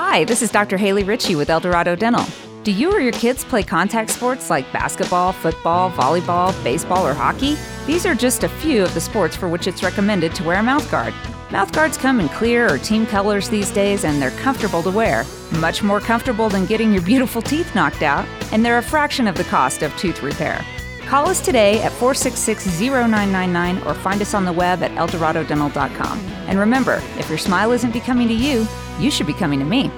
Hi, this is Dr. Haley Ritchie with Eldorado Dental. Do you or your kids play contact sports like basketball, football, volleyball, baseball, or hockey? These are just a few of the sports for which it's recommended to wear a mouthguard. Mouthguards come in clear or team colors these days and they're comfortable to wear. Much more comfortable than getting your beautiful teeth knocked out, and they're a fraction of the cost of tooth repair. Call us today at 466 0999 or find us on the web at eldoradodental.com. And remember, if your smile isn't becoming to you, you should be coming to me.